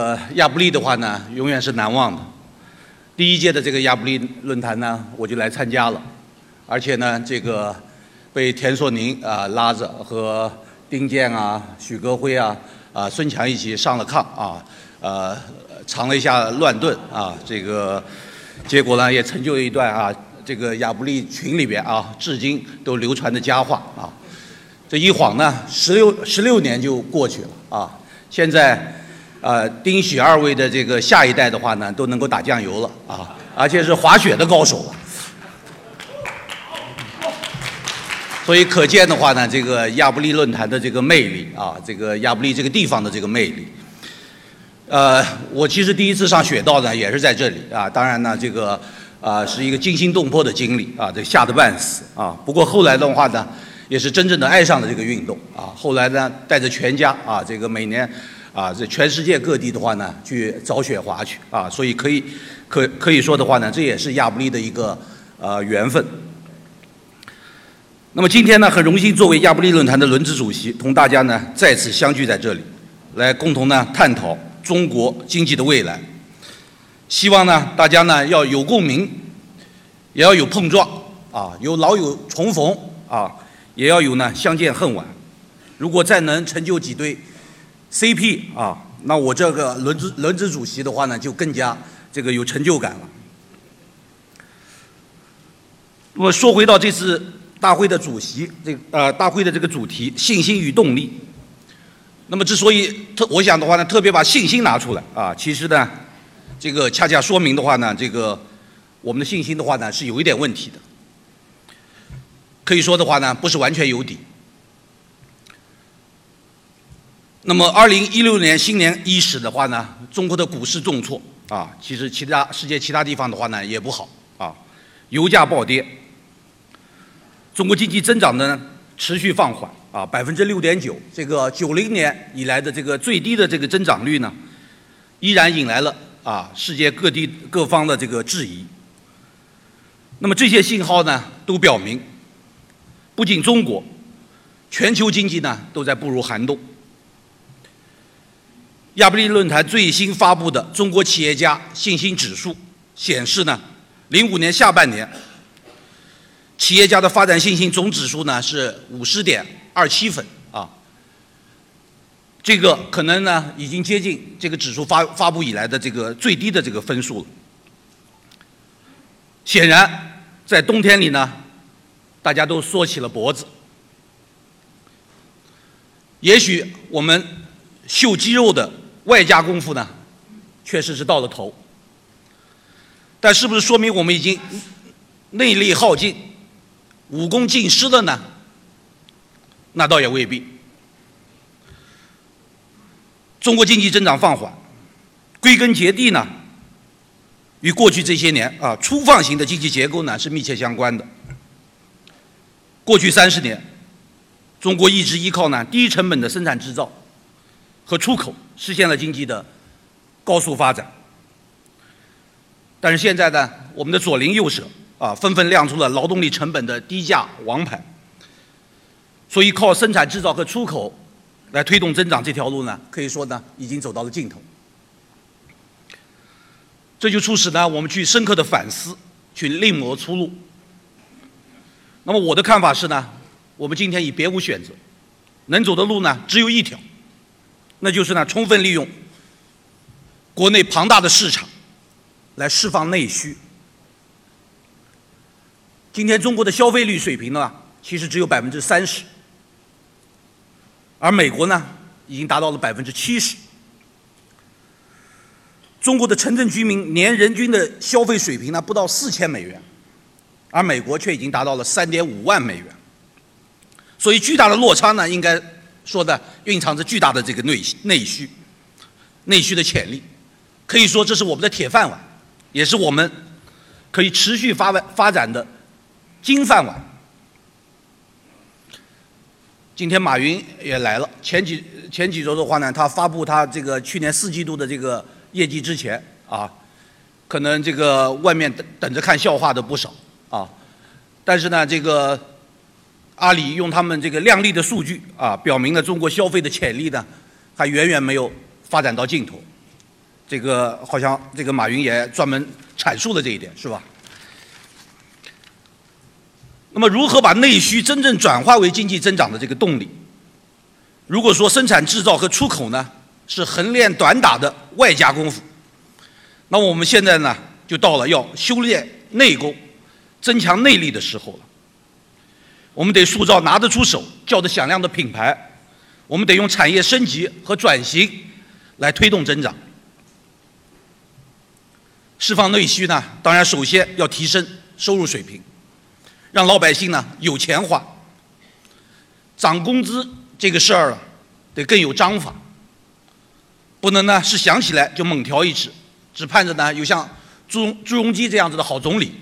呃，亚布力的话呢，永远是难忘的。第一届的这个亚布力论坛呢，我就来参加了，而且呢，这个被田硕宁啊拉着和丁健啊、许戈辉啊、啊孙强一起上了炕啊，呃，尝了一下乱炖啊，这个结果呢，也成就了一段啊，这个亚布力群里边啊，至今都流传的佳话啊。这一晃呢，十六十六年就过去了啊，现在。呃，丁许二位的这个下一代的话呢，都能够打酱油了啊，而且是滑雪的高手了。所以可见的话呢，这个亚布力论坛的这个魅力啊，这个亚布力这个地方的这个魅力。呃，我其实第一次上雪道呢，也是在这里啊，当然呢，这个啊是一个惊心动魄的经历啊，这吓得半死啊。不过后来的话呢，也是真正的爱上了这个运动啊。后来呢，带着全家啊，这个每年。啊，这全世界各地的话呢，去找雪滑去啊，所以可以可可以说的话呢，这也是亚布力的一个呃缘分。那么今天呢，很荣幸作为亚布力论坛的轮值主席，同大家呢再次相聚在这里，来共同呢探讨中国经济的未来。希望呢大家呢要有共鸣，也要有碰撞啊，有老友重逢啊，也要有呢相见恨晚。如果再能成就几对。CP 啊，那我这个轮值轮值主席的话呢，就更加这个有成就感了。那么说回到这次大会的主席，这呃大会的这个主题信心与动力。那么之所以特我想的话呢，特别把信心拿出来啊，其实呢，这个恰恰说明的话呢，这个我们的信心的话呢是有一点问题的，可以说的话呢，不是完全有底。那么，二零一六年新年伊始的话呢，中国的股市重挫啊，其实其他世界其他地方的话呢也不好啊，油价暴跌，中国经济增长呢持续放缓啊，百分之六点九，这个九零年以来的这个最低的这个增长率呢，依然引来了啊世界各地各方的这个质疑。那么这些信号呢，都表明，不仅中国，全球经济呢都在步入寒冬。亚布力论坛最新发布的中国企业家信心指数显示呢，零五年下半年，企业家的发展信心总指数呢是五十点二七分啊，这个可能呢已经接近这个指数发发布以来的这个最低的这个分数了。显然，在冬天里呢，大家都缩起了脖子，也许我们秀肌肉的。外加功夫呢，确实是到了头，但是不是说明我们已经内力耗尽、武功尽失了呢？那倒也未必。中国经济增长放缓，归根结底呢，与过去这些年啊粗放型的经济结构呢是密切相关的。过去三十年，中国一直依靠呢低成本的生产制造。和出口实现了经济的高速发展，但是现在呢，我们的左邻右舍啊，纷纷亮出了劳动力成本的低价王牌，所以靠生产制造和出口来推动增长这条路呢，可以说呢，已经走到了尽头。这就促使呢，我们去深刻的反思，去另谋出路。那么我的看法是呢，我们今天已别无选择，能走的路呢，只有一条。那就是呢，充分利用国内庞大的市场来释放内需。今天中国的消费率水平呢，其实只有百分之三十，而美国呢，已经达到了百分之七十。中国的城镇居民年人均的消费水平呢，不到四千美元，而美国却已经达到了三点五万美元。所以巨大的落差呢，应该。说的蕴藏着巨大的这个内内需，内需的潜力，可以说这是我们的铁饭碗，也是我们可以持续发发展的金饭碗。今天马云也来了，前几前几周的话呢，他发布他这个去年四季度的这个业绩之前啊，可能这个外面等等着看笑话的不少啊，但是呢，这个。阿里用他们这个靓丽的数据啊，表明了中国消费的潜力呢，还远远没有发展到尽头。这个好像这个马云也专门阐述了这一点，是吧？那么，如何把内需真正转化为经济增长的这个动力？如果说生产制造和出口呢是横练短打的外加功夫，那么我们现在呢就到了要修炼内功、增强内力的时候了。我们得塑造拿得出手、叫得响亮的品牌，我们得用产业升级和转型来推动增长。释放内需呢，当然首先要提升收入水平，让老百姓呢有钱花。涨工资这个事儿啊，得更有章法，不能呢是想起来就猛调一次，只盼着呢有像朱朱镕基这样子的好总理。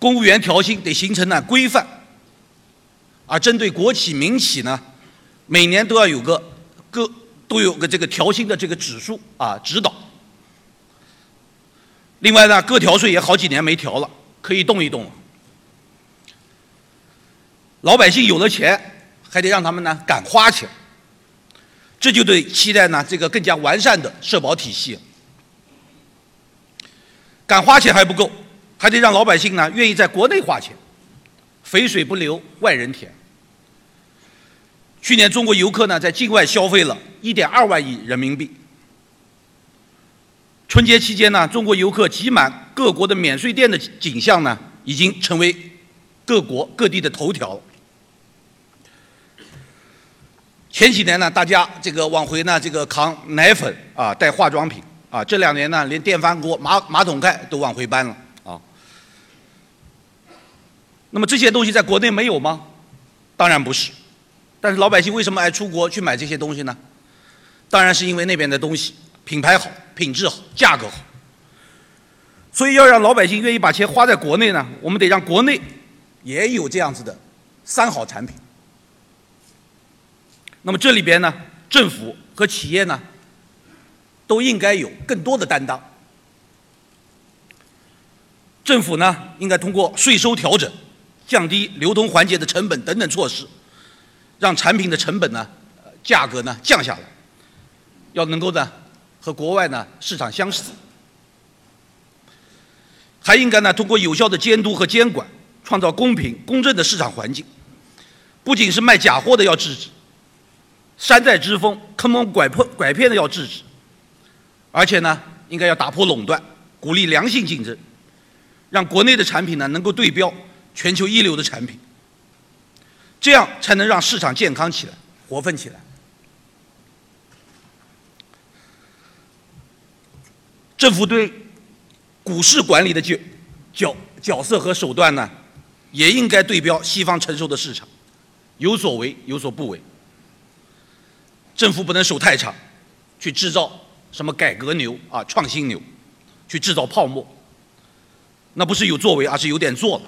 公务员调薪得形成呢规范，而针对国企民企呢，每年都要有个各都有个这个调薪的这个指数啊指导。另外呢，个调税也好几年没调了，可以动一动了。老百姓有了钱，还得让他们呢敢花钱，这就对期待呢这个更加完善的社保体系。敢花钱还不够，还得让老百姓呢愿意在国内花钱，肥水不流外人田。去年中国游客呢在境外消费了1.2万亿人民币。春节期间呢，中国游客挤满各国的免税店的景象呢，已经成为各国各地的头条。前几年呢，大家这个往回呢，这个扛奶粉啊，带化妆品啊，这两年呢，连电饭锅、马马桶盖都往回搬了。那么这些东西在国内没有吗？当然不是。但是老百姓为什么爱出国去买这些东西呢？当然是因为那边的东西。品牌好，品质好，价格好，所以要让老百姓愿意把钱花在国内呢，我们得让国内也有这样子的三好产品。那么这里边呢，政府和企业呢，都应该有更多的担当。政府呢，应该通过税收调整、降低流通环节的成本等等措施，让产品的成本呢，价格呢降下来，要能够呢。和国外呢市场相似，还应该呢通过有效的监督和监管，创造公平公正的市场环境。不仅是卖假货的要制止，山寨之风、坑蒙拐骗拐骗的要制止，而且呢应该要打破垄断，鼓励良性竞争，让国内的产品呢能够对标全球一流的产品，这样才能让市场健康起来、活泛起来。政府对股市管理的角角角色和手段呢，也应该对标西方成熟的市场，有所为有所不为。政府不能手太长，去制造什么改革牛啊、创新牛，去制造泡沫，那不是有作为，而是有点做了。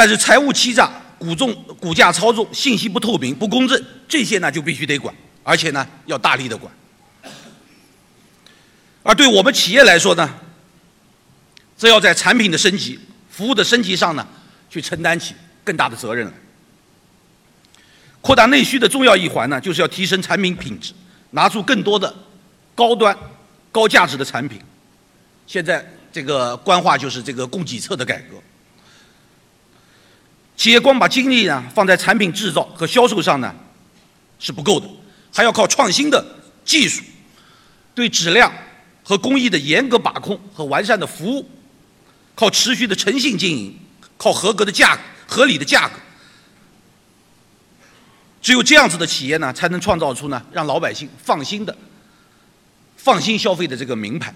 但是财务欺诈、股重股价操纵、信息不透明、不公正，这些呢就必须得管，而且呢要大力的管。而对我们企业来说呢，则要在产品的升级、服务的升级上呢，去承担起更大的责任来。扩大内需的重要一环呢，就是要提升产品品质，拿出更多的高端、高价值的产品。现在这个官话就是这个供给侧的改革。企业光把精力呢放在产品制造和销售上呢，是不够的，还要靠创新的技术，对质量。和工艺的严格把控和完善的服务，靠持续的诚信经营，靠合格的价格、合理的价格，只有这样子的企业呢，才能创造出呢让老百姓放心的、放心消费的这个名牌。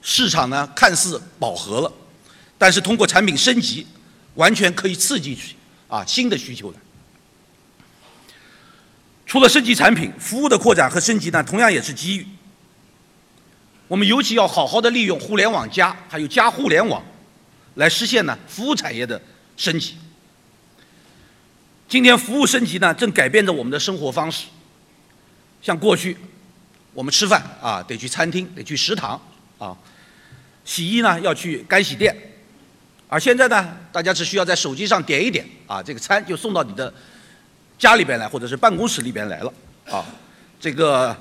市场呢看似饱和了，但是通过产品升级，完全可以刺激啊新的需求的。除了升级产品，服务的扩展和升级呢，同样也是机遇。我们尤其要好好的利用“互联网加”还有“加互联网”，来实现呢服务产业的升级。今天服务升级呢，正改变着我们的生活方式。像过去，我们吃饭啊得去餐厅，得去食堂啊，洗衣呢要去干洗店，而现在呢，大家只需要在手机上点一点啊，这个餐就送到你的家里边来，或者是办公室里边来了啊。这个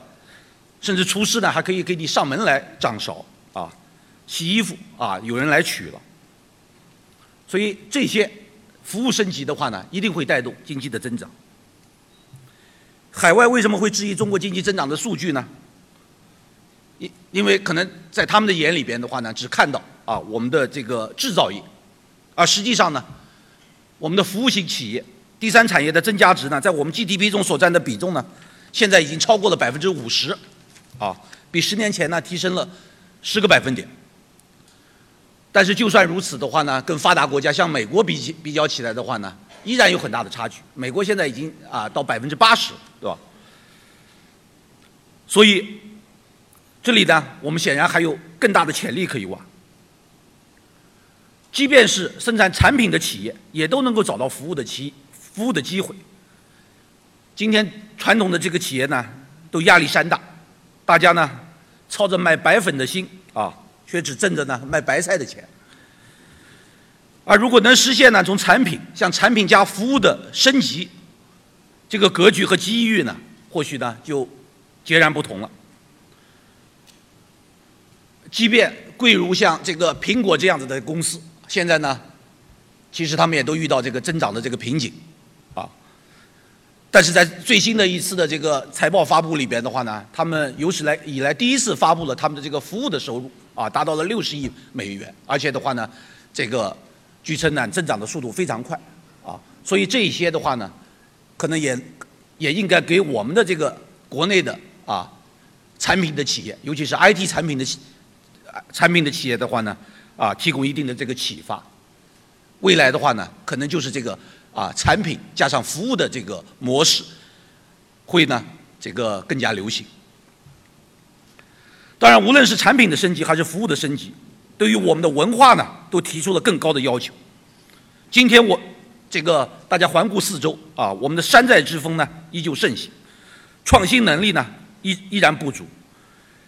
甚至厨师呢还可以给你上门来掌勺啊，洗衣服啊，有人来取了。所以这些服务升级的话呢，一定会带动经济的增长。海外为什么会质疑中国经济增长的数据呢？因因为可能在他们的眼里边的话呢，只看到啊我们的这个制造业，而实际上呢，我们的服务型企业、第三产业的增加值呢，在我们 GDP 中所占的比重呢，现在已经超过了百分之五十，啊，比十年前呢提升了十个百分点。但是就算如此的话呢，跟发达国家像美国比起比较起来的话呢，依然有很大的差距。美国现在已经啊到百分之八十，对吧？所以。这里呢，我们显然还有更大的潜力可以挖。即便是生产产品的企业，也都能够找到服务的机服务的机会。今天传统的这个企业呢，都压力山大，大家呢操着卖白粉的心啊，却只挣着呢卖白菜的钱。而如果能实现呢，从产品向产品加服务的升级，这个格局和机遇呢，或许呢就截然不同了。即便贵如像这个苹果这样子的公司，现在呢，其实他们也都遇到这个增长的这个瓶颈，啊，但是在最新的一次的这个财报发布里边的话呢，他们有史来以来第一次发布了他们的这个服务的收入啊，达到了六十亿美元，而且的话呢，这个据称呢增长的速度非常快，啊，所以这一些的话呢，可能也也应该给我们的这个国内的啊产品的企业，尤其是 IT 产品的。产品的企业的话呢，啊，提供一定的这个启发。未来的话呢，可能就是这个啊，产品加上服务的这个模式，会呢这个更加流行。当然，无论是产品的升级还是服务的升级，对于我们的文化呢，都提出了更高的要求。今天我这个大家环顾四周啊，我们的山寨之风呢依旧盛行，创新能力呢依依然不足。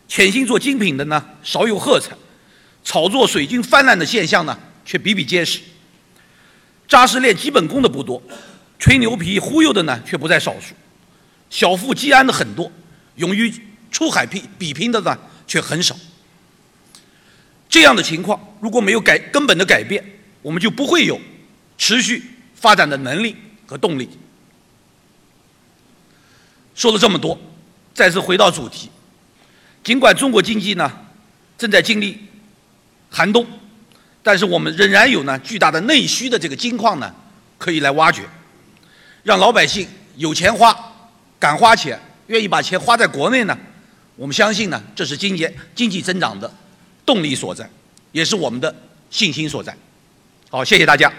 潜心做精品的呢，少有喝彩；炒作水军泛滥的现象呢，却比比皆是。扎实练基本功的不多，吹牛皮忽悠的呢，却不在少数。小富即安的很多，勇于出海拼比拼的呢，却很少。这样的情况如果没有改根本的改变，我们就不会有持续发展的能力和动力。说了这么多，再次回到主题。尽管中国经济呢正在经历寒冬，但是我们仍然有呢巨大的内需的这个金矿呢可以来挖掘，让老百姓有钱花、敢花钱、愿意把钱花在国内呢。我们相信呢，这是经济经济增长的动力所在，也是我们的信心所在。好，谢谢大家。